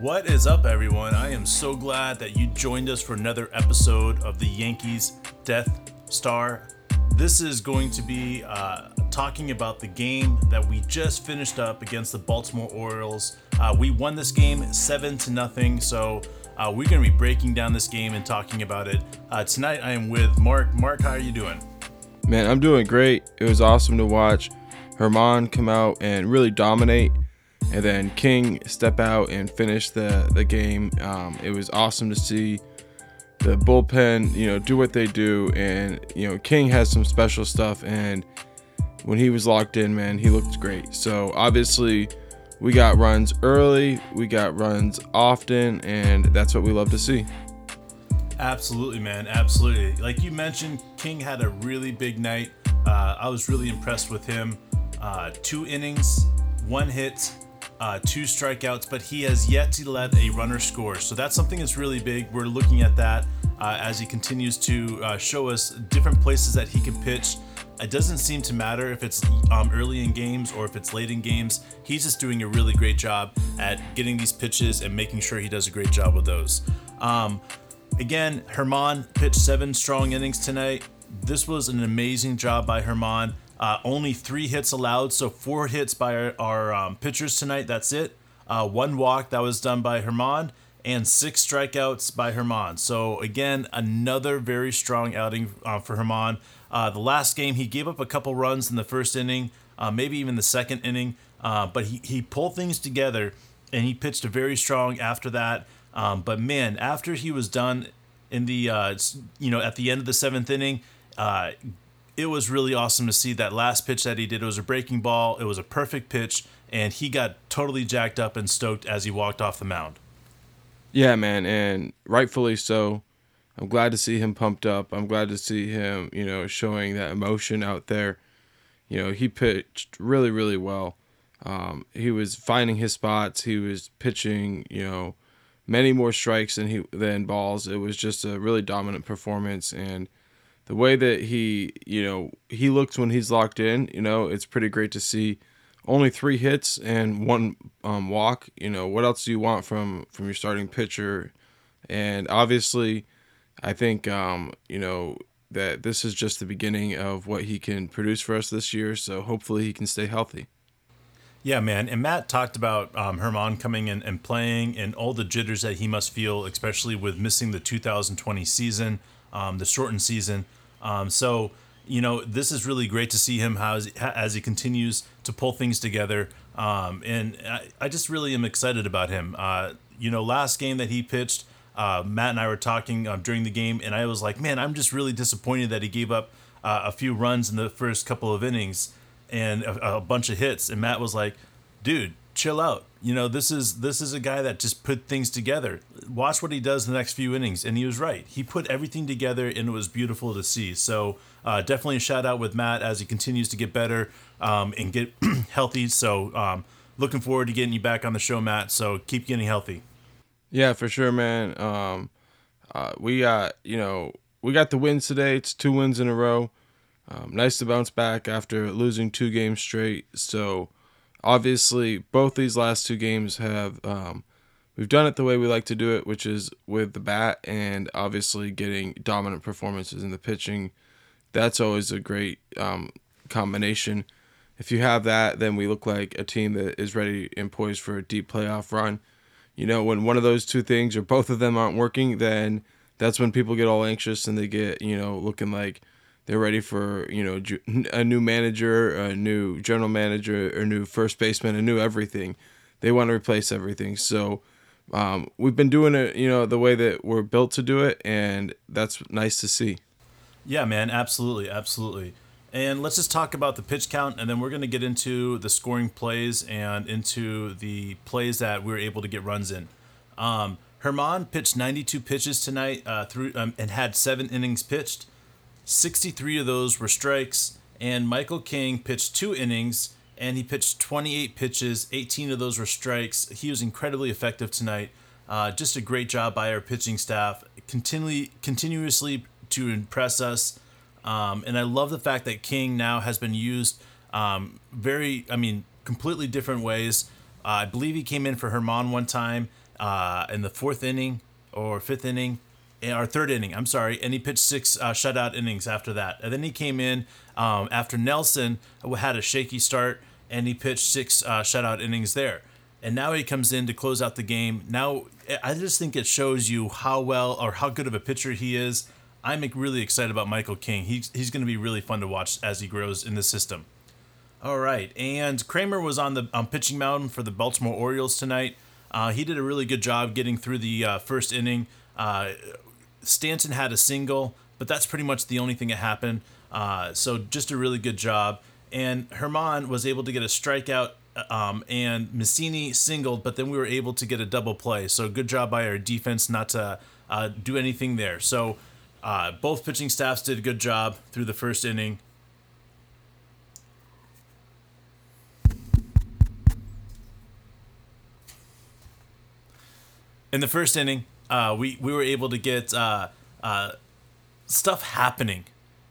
What is up, everyone? I am so glad that you joined us for another episode of the Yankees Death Star. This is going to be uh, talking about the game that we just finished up against the Baltimore Orioles. Uh, we won this game seven to nothing, so uh, we're going to be breaking down this game and talking about it. Uh, tonight, I am with Mark. Mark, how are you doing? Man, I'm doing great. It was awesome to watch Germán come out and really dominate and then King step out and finish the the game. Um, it was awesome to see the bullpen, you know, do what they do, and you know, King has some special stuff, and when he was locked in, man, he looked great. So obviously, we got runs early, we got runs often, and that's what we love to see. Absolutely, man. Absolutely. Like you mentioned, King had a really big night. Uh, I was really impressed with him. Uh, two innings, one hit, uh, two strikeouts, but he has yet to let a runner score. So that's something that's really big. We're looking at that uh, as he continues to uh, show us different places that he can pitch. It doesn't seem to matter if it's um, early in games or if it's late in games. He's just doing a really great job at getting these pitches and making sure he does a great job with those. Um, again, Germán pitched seven strong innings tonight. This was an amazing job by Germán. Uh, only three hits allowed, so four hits by our, our um, pitchers tonight. That's it. Uh, one walk that was done by Germán, and six strikeouts by Germán. So again, another very strong outing uh, for Germán. Uh, the last game, he gave up a couple runs in the first inning, uh, maybe even the second inning, uh, but he he pulled things together and he pitched a very strong after that. Um, but man, after he was done in the you know at the end of the seventh inning, it was really awesome to see that last pitch that he did. It was a breaking ball. It was a perfect pitch, and he got totally jacked up and stoked as he walked off the mound. Yeah, man, and rightfully so. I'm glad to see him pumped up. I'm glad to see him, you know, showing that emotion out there. You know, he pitched really, really well. Um, he was finding his spots. He was pitching, you know, many more strikes than he than balls. It was just a really dominant performance, and the way that he, you know, he looks when he's locked in, you know, it's pretty great to see. Only three hits and one um, walk. You know, what else do you want from from your starting pitcher? And obviously, I think um, you know that this is just the beginning of what he can produce for us this year. So hopefully, he can stay healthy. Yeah, man. And Matt talked about um, Germán coming in and playing and all the jitters that he must feel, especially with missing the 2020 season, um, the shortened season. Um, so you know this is really great to see him how as, he continues to pull things together. Um, and I, I, just really am excited about him. Uh, you know, last game that he pitched, uh, Matt and I were talking um, during the game, and I was like, man, I'm just really disappointed that he gave up uh, a few runs in the first couple of innings and a, a bunch of hits. And Matt was like, dude, chill out. You know, this is this is a guy that just put things together. Watch what he does the next few innings, and he was right. He put everything together, and it was beautiful to see. So uh, definitely a shout out with Matt as he continues to get better um, and get healthy. So um, looking forward to getting you back on the show, Matt. So keep getting healthy. Yeah, for sure, man. Um, uh, we got you know we got the wins today. It's two wins in a row. Um, nice to bounce back after losing two games straight. So obviously both these last two games have um, we've done it the way we like to do it, which is with the bat and obviously getting dominant performances in the pitching. That's always a great um, combination. If you have that, then we look like a team that is ready and poised for a deep playoff run. You know, when one of those two things or both of them aren't working, then that's when people get all anxious and they get, you know, looking like they're ready for you know a new manager, a new general manager, a new first baseman, a new everything. They want to replace everything. So um, we've been doing it, you know, the way that we're built to do it, and that's nice to see. Yeah, man, absolutely, absolutely. And let's just talk about the pitch count, and then we're going to get into the scoring plays and into the plays that we are able to get runs in. Um, Germán pitched 92 pitches tonight uh, through um, and had seven innings pitched. 63 of those were strikes, and Michael King pitched two innings and he pitched 28 pitches. 18 of those were strikes. He was incredibly effective tonight. Uh, just a great job by our pitching staff, continually, continuously to impress us. Um, and I love the fact that King now has been used um, very, I mean, completely different ways. Uh, I believe he came in for Germán one time, uh, in the fourth inning or fifth inning, or third inning. I'm sorry, and he pitched six uh, shutout innings after that. And then he came in um, after Nelson had a shaky start, and he pitched six uh, shutout innings there. And now he comes in to close out the game. Now I just think it shows you how well or how good of a pitcher he is. I'm really excited about Michael King. He's he's going to be really fun to watch as he grows in the system. All right, and Kremer was on the um, pitching mound for the Baltimore Orioles tonight. Uh, he did a really good job getting through the uh, first inning. Uh, Stanton had a single, but that's pretty much the only thing that happened. Uh, so just a really good job. And Germán was able to get a strikeout, um, and Mancini singled, but then we were able to get a double play. So good job by our defense not to uh, do anything there. So uh, both pitching staffs did a good job through the first inning. in the first inning, uh, we we were able to get uh, uh, stuff happening,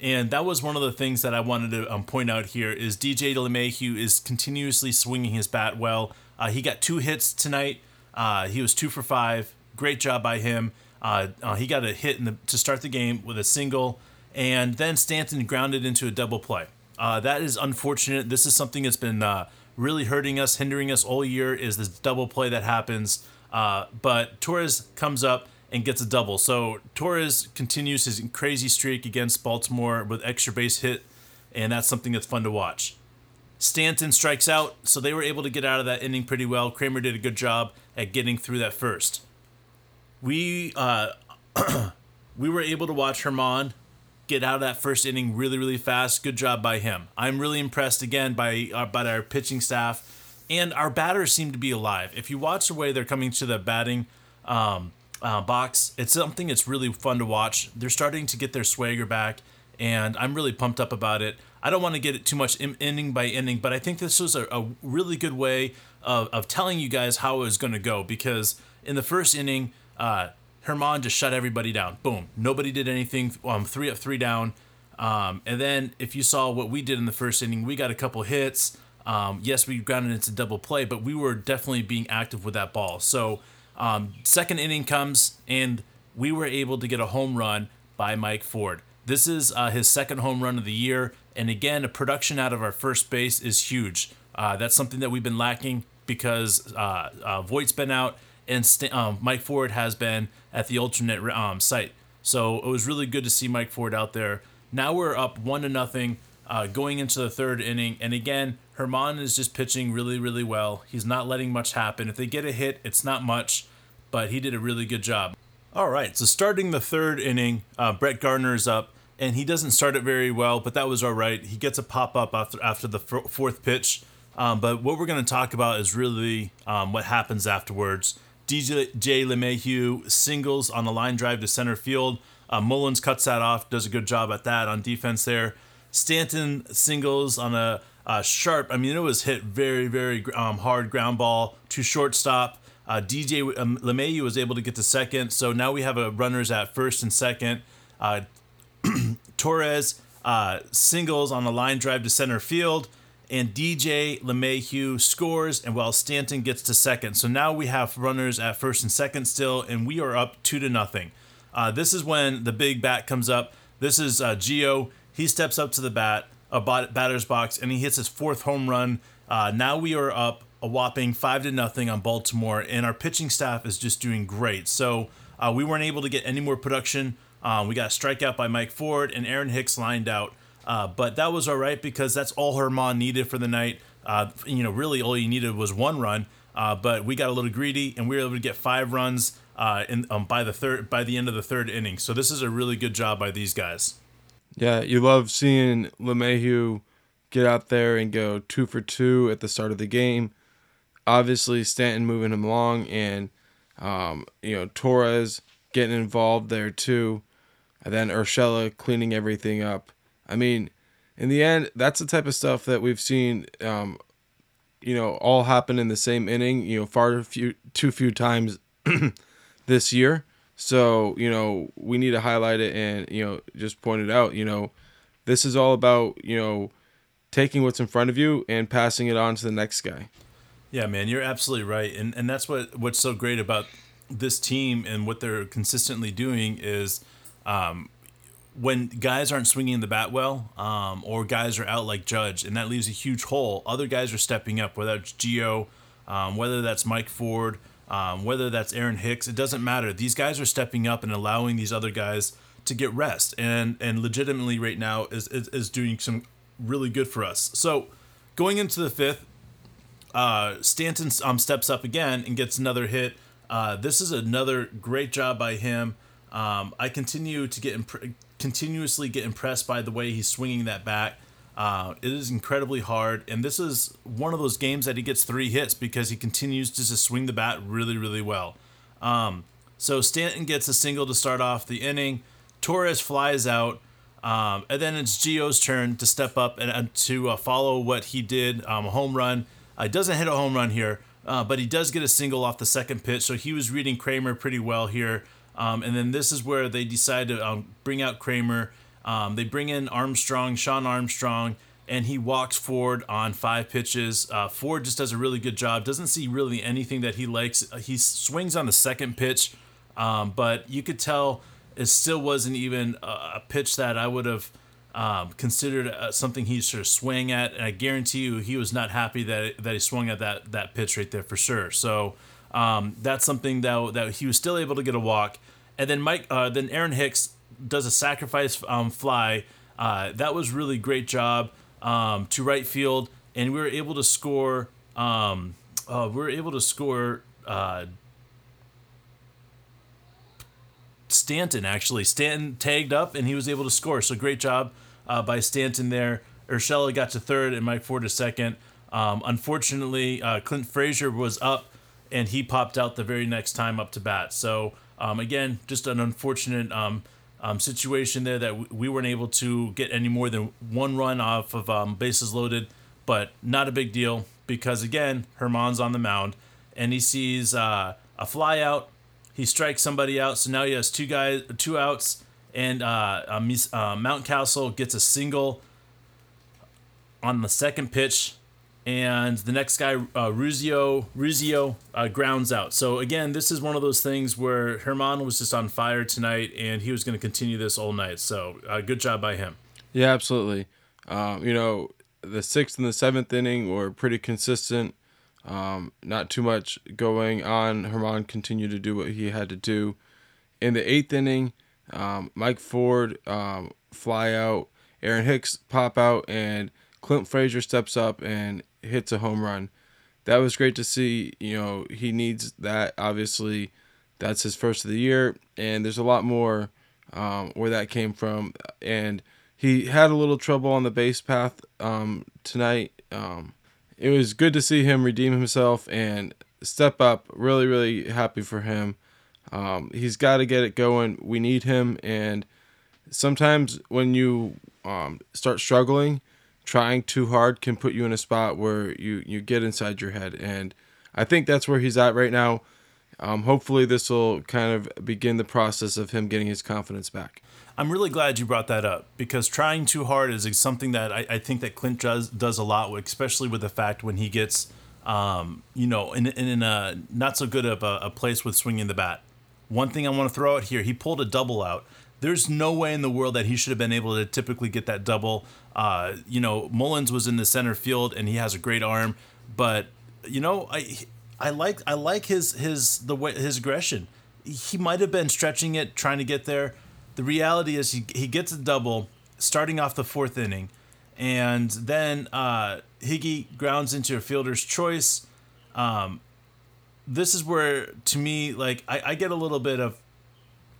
and that was one of the things that I wanted to um, point out here. Is DJ LeMahieu is continuously swinging his bat well. Uh, he got two hits tonight. Uh, he was two for five. Great job by him. Uh, he got a hit the, to start the game with a single, and then Stanton grounded into a double play. that is unfortunate. This is something that's been really hurting us, hindering us all year. Is this double play that happens? Uh, but Torres comes up and gets a double. So Torres continues his crazy streak against Baltimore with extra base hit, and that's something that's fun to watch. Stanton strikes out, so they were able to get out of that inning pretty well. Kremer did a good job at getting through that first. We uh, we were able to watch Germán get out of that first inning really, really fast. Good job by him. I'm really impressed again by uh, by our pitching staff and our batters seem to be alive. If you watch the way they're coming to the batting um, uh, box, it's something that's really fun to watch. They're starting to get their swagger back, and I'm really pumped up about it. I don't want to get it too much in, inning by inning, but I think this was a, a really good way of, of telling you guys how it was going to go because in the first inning, uh, Germán just shut everybody down. Boom. Nobody did anything. Um, three up, three down. Um, and then if you saw what we did in the first inning, we got a couple hits. Um, yes, we grounded into double play, but we were definitely being active with that ball. So, um, second inning comes, and we were able to get a home run by Mike Ford. This is uh, his second home run of the year, and again, a production out of our first base is huge. Uh, that's something that we've been lacking because uh, uh Voit's been out, and St- um, Mike Ford has been at the alternate um, site. So it was really good to see Mike Ford out there. Now we're up one to nothing uh, going into the third inning. And again, Germán is just pitching really, really well. He's not letting much happen. If they get a hit, it's not much, but he did a really good job. All right, so starting the third inning, uh, Brett Gardner is up, and he doesn't start it very well, but that was all right. He gets a pop up after after the f- fourth pitch. Um, but what we're going to talk about is really um, what happens afterwards. DJ LeMahieu singles on the line drive to center field. Uh, Mullins cuts that off, does a good job at that on defense there. Stanton singles on a, a sharp. I mean, it was hit very, very um, hard ground ball to shortstop. Uh, DJ um, LeMahieu was able to get to second, so now we have a runners at first and second. Uh, Torres uh, singles on a line drive to center field, and DJ LeMahieu scores, and while Stanton gets to second. So now we have runners at first and second still, and we are up two to nothing. Uh, this is when the big bat comes up. This is uh, Gio. He steps up to the bat, a batter's box, and he hits his fourth home run. Uh, now we are up a whopping five to nothing on Baltimore, and our pitching staff is just doing great. So uh, we weren't able to get any more production. Um, we got a strikeout by Mike Ford, and Aaron Hicks lined out. Uh, but that was all right because that's all Germán needed for the night. Uh, you know, really all you needed was one run. Uh, but we got a little greedy, and we were able to get five runs uh, in um, by the third by the end of the third inning. So this is a really good job by these guys. Yeah, you love seeing LeMahieu get out there and go two for two at the start of the game. Obviously, Stanton moving him along, and um, you know Torres getting involved there too, and then Urshela cleaning everything up. I mean, in the end, that's the type of stuff that we've seen, um, you know, all happen in the same inning. You know, far few, too few times this year. So, you know, we need to highlight it and, you know, just point it out. You know, this is all about, you know, taking what's in front of you and passing it on to the next guy. Yeah, man, you're absolutely right, and and that's what what's so great about this team and what they're consistently doing is, um, when guys aren't swinging the bat well, um, or guys are out like Judge, and that leaves a huge hole. Other guys are stepping up, whether it's Gio, um, whether that's Mike Ford, um, whether that's Aaron Hicks. It doesn't matter. These guys are stepping up and allowing these other guys to get rest, and and legitimately right now is is, is doing some really good for us. So going into the fifth, uh, Stanton um, steps up again and gets another hit. Uh, this is another great job by him. Um, I continue to get imp- continuously get impressed by the way he's swinging that bat. Uh, it is incredibly hard, and this is one of those games that he gets three hits because he continues to just swing the bat really, really well. Um, so Stanton gets a single to start off the inning. Torres flies out, um, and then it's Gio's turn to step up and, to uh, follow what he did, um, a home run. Uh, doesn't hit a home run here, uh, but he does get a single off the second pitch. So he was reading Kremer pretty well here. Um, and then this is where they decide to um, bring out Kremer. Um, they bring in Armstrong, Shawn Armstrong, and he walks Ford on five pitches. Uh, Ford just does a really good job. Doesn't see really anything that he likes. Uh, he swings on the second pitch, um, but you could tell it still wasn't even a pitch that I would have um, considered uh, something he should swing at. And I guarantee you, he was not happy that that he swung at that that pitch right there for sure. So um, that's something that that he was still able to get a walk. And then Mike, uh, then Aaron Hicks does a sacrifice um, fly. Uh, that was really great job um, to right field, and we were able to score. Um, uh, we were able to score. Uh, Stanton actually. Stanton tagged up and he was able to score. So great job uh, by Stanton there. Urshela got to third and Mike Ford to second. Um, unfortunately, uh, Clint Frazier was up and he popped out the very next time up to bat. So um, again, just an unfortunate um, um situation there that we weren't able to get any more than one run off of um, bases loaded, but not a big deal because again, Germán's on the mound and he sees uh, a fly out he strikes somebody out, so now he has two guys, two outs, and uh, uh, Mountcastle gets a single on the second pitch, and the next guy, uh, Ruzio, Ruzio, uh, grounds out. So again, this is one of those things where Germán was just on fire tonight, and he was going to continue this all night. So uh, good job by him. Yeah, absolutely. Um, you know, the sixth and the seventh inning were pretty consistent. Um, not too much going on. Germán continued to do what he had to do. In the eighth inning, um, Mike Ford um, fly out, Aaron Hicks pop out, and Clint Frazier steps up and hits a home run. That was great to see. You know, he needs that. Obviously, that's his first of the year, and there's a lot more um, where that came from. And he had a little trouble on the base path um, tonight. Um, it was good to see him redeem himself and step up. Really, really happy for him. Um, he's got to get it going. We need him. And sometimes when you um, start struggling, trying too hard can put you in a spot where you, you get inside your head. And I think that's where he's at right now. Um, hopefully, this will kind of begin the process of him getting his confidence back. I'm really glad you brought that up because trying too hard is something that I, I think that Clint does does a lot, especially with the fact when he gets, um, you know, in, in a not so good of a, a place with swinging the bat. One thing I want to throw out here, he pulled a double out. There's no way in the world that he should have been able to typically get that double. Uh, you know, Mullins was in the center field and he has a great arm, but you know, I I like I like his his the way his aggression. He might have been stretching it, trying to get there the reality is he, he gets a double starting off the fourth inning, and then uh, Higgy grounds into a fielder's choice. Um, this is where, to me, like I, I get a little bit of,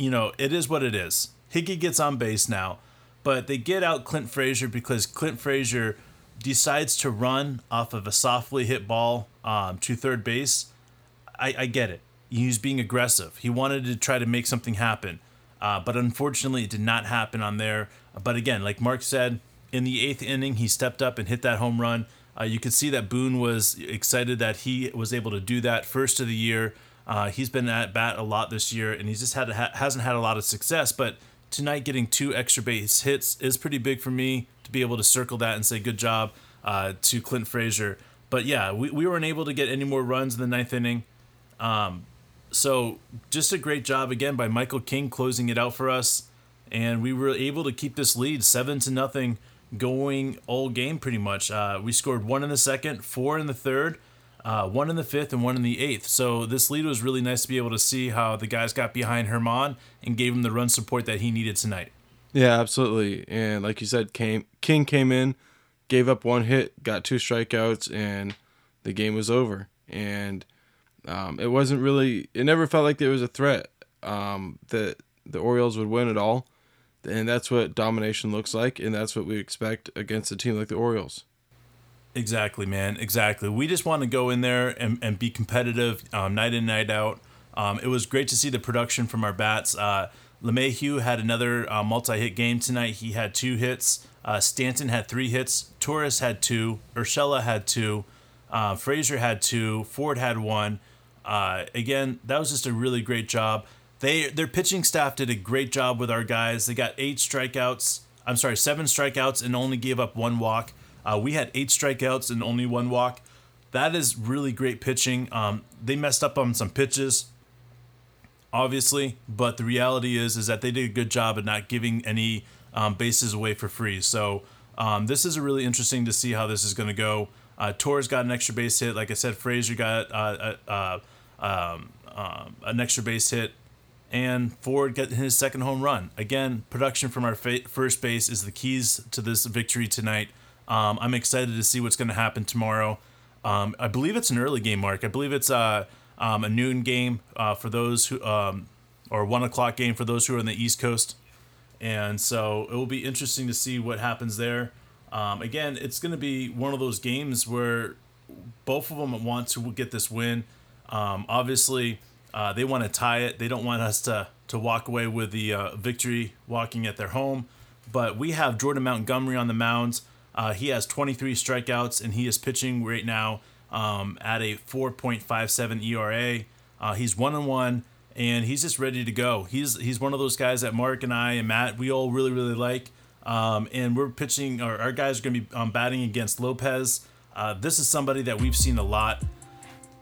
you know, it is what it is. Higgy gets on base now, but they get out Clint Frazier because Clint Frazier decides to run off of a softly hit ball um, to third base. I, I get it. He's being aggressive. He wanted to try to make something happen. Uh, but unfortunately, it did not happen on there. But again, like Mark said, in the eighth inning, he stepped up and hit that home run. Uh, you could see that Boone was excited that he was able to do that first of the year. Uh, he's been at bat a lot this year, and he's just had ha- hasn't had a lot of success. But tonight, getting two extra base hits is pretty big for me to be able to circle that and say good job uh, to Clint Frazier. but yeah, we, we weren't able to get any more runs in the ninth inning. Um, so just a great job again by Michael King closing it out for us, and we were able to keep this lead seven to nothing going all game pretty much. Uh, we scored one in the second, four in the third, uh, one in the fifth, and one in the eighth. So this lead was really nice to be able to see how the guys got behind Germán and gave him the run support that he needed tonight. Yeah, absolutely. And like you said, came King came in, gave up one hit, got two strikeouts, and the game was over. And um, it wasn't really. It never felt like there was a threat um, that the Orioles would win at all. And that's what domination looks like, and that's what we expect against a team like the Orioles. Exactly, man. Exactly. We just want to go in there and, and be competitive um, night in, night out. Um, it was great to see the production from our bats. Uh, had another uh, multi-hit game tonight. He had two hits. Uh, Stanton had three hits. Torres had two. Urshela had two. Uh, Frazier had two. Ford had one. Uh, again, that was just a really great job. They their pitching staff did a great job with our guys. They got eight strikeouts. I'm sorry, seven strikeouts and only gave up one walk. Uh, we had eight strikeouts and only one walk. That is really great pitching. Um, they messed up on some pitches obviously, but the reality is is that they did a good job at not giving any um, bases away for free. So um, this is really interesting to see how this is going to go. Uh, Torres got an extra base hit. Like I said, Frazier got uh, uh, um, um, an extra base hit, and Ford got his second home run. Again, production from our fa- first base is the keys to this victory tonight. Um, I'm excited to see what's going to happen tomorrow. Um, I believe it's an early game, Mark. I believe it's uh, um, a noon game uh, for those who, um, or one o'clock game for those who are on the East Coast. And so it will be interesting to see what happens there. Um, again, it's going to be one of those games where both of them want to get this win. Um, obviously, uh, they want to tie it. They don't want us to to walk away with the uh, victory walking at their home. But we have Jordan Montgomery on the mound. Uh, he has 23 strikeouts and he is pitching right now um, at a 4.57 ERA. Uh, he's one on one, and he's just ready to go. He's he's one of those guys that Mark and I and Matt we all really really like. Um, and we're pitching. Our, our guys are going to be um, batting against Lopez. Uh, this is somebody that we've seen a lot.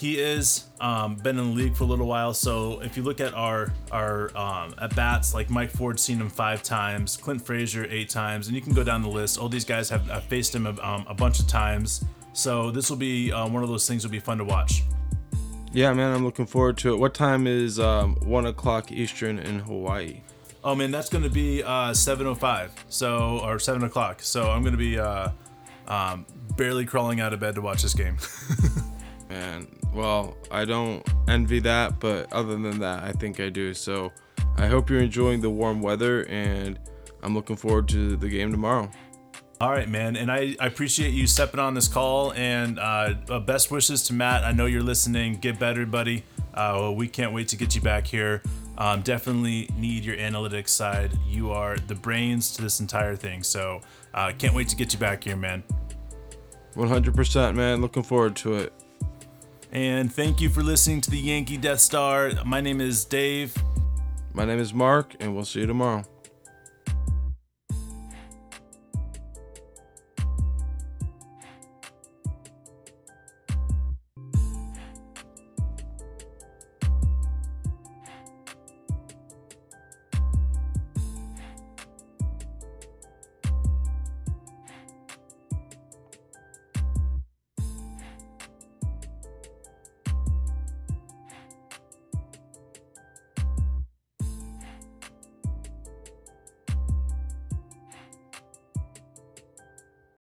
He is um, been in the league for a little while. So if you look at our our um, at bats, like Mike Ford, seen him five times, Clint Frazier eight times, and you can go down the list. All these guys have, have faced him a, um, a bunch of times. So this will be uh, one of those things. Will be fun to watch. Yeah, man, I'm looking forward to it. What time is um, one o'clock Eastern in Hawaii? Oh man, that's going to be uh, 7:05. So or seven o'clock. So I'm going to be uh, um, barely crawling out of bed to watch this game. man, well, I don't envy that, but other than that, I think I do. So I hope you're enjoying the warm weather, and I'm looking forward to the game tomorrow. All right, man. And I, I appreciate you stepping on this call. And uh, uh, best wishes to Matt. I know you're listening. Get better, buddy. Uh, we can't wait to get you back here. Um, definitely need your analytics side. You are the brains to this entire thing. So uh, can't wait to get you back here, man. 100%, man. Looking forward to it. And thank you for listening to the Yankee Death Star. My name is Dave. My name is Mark, and we'll see you tomorrow.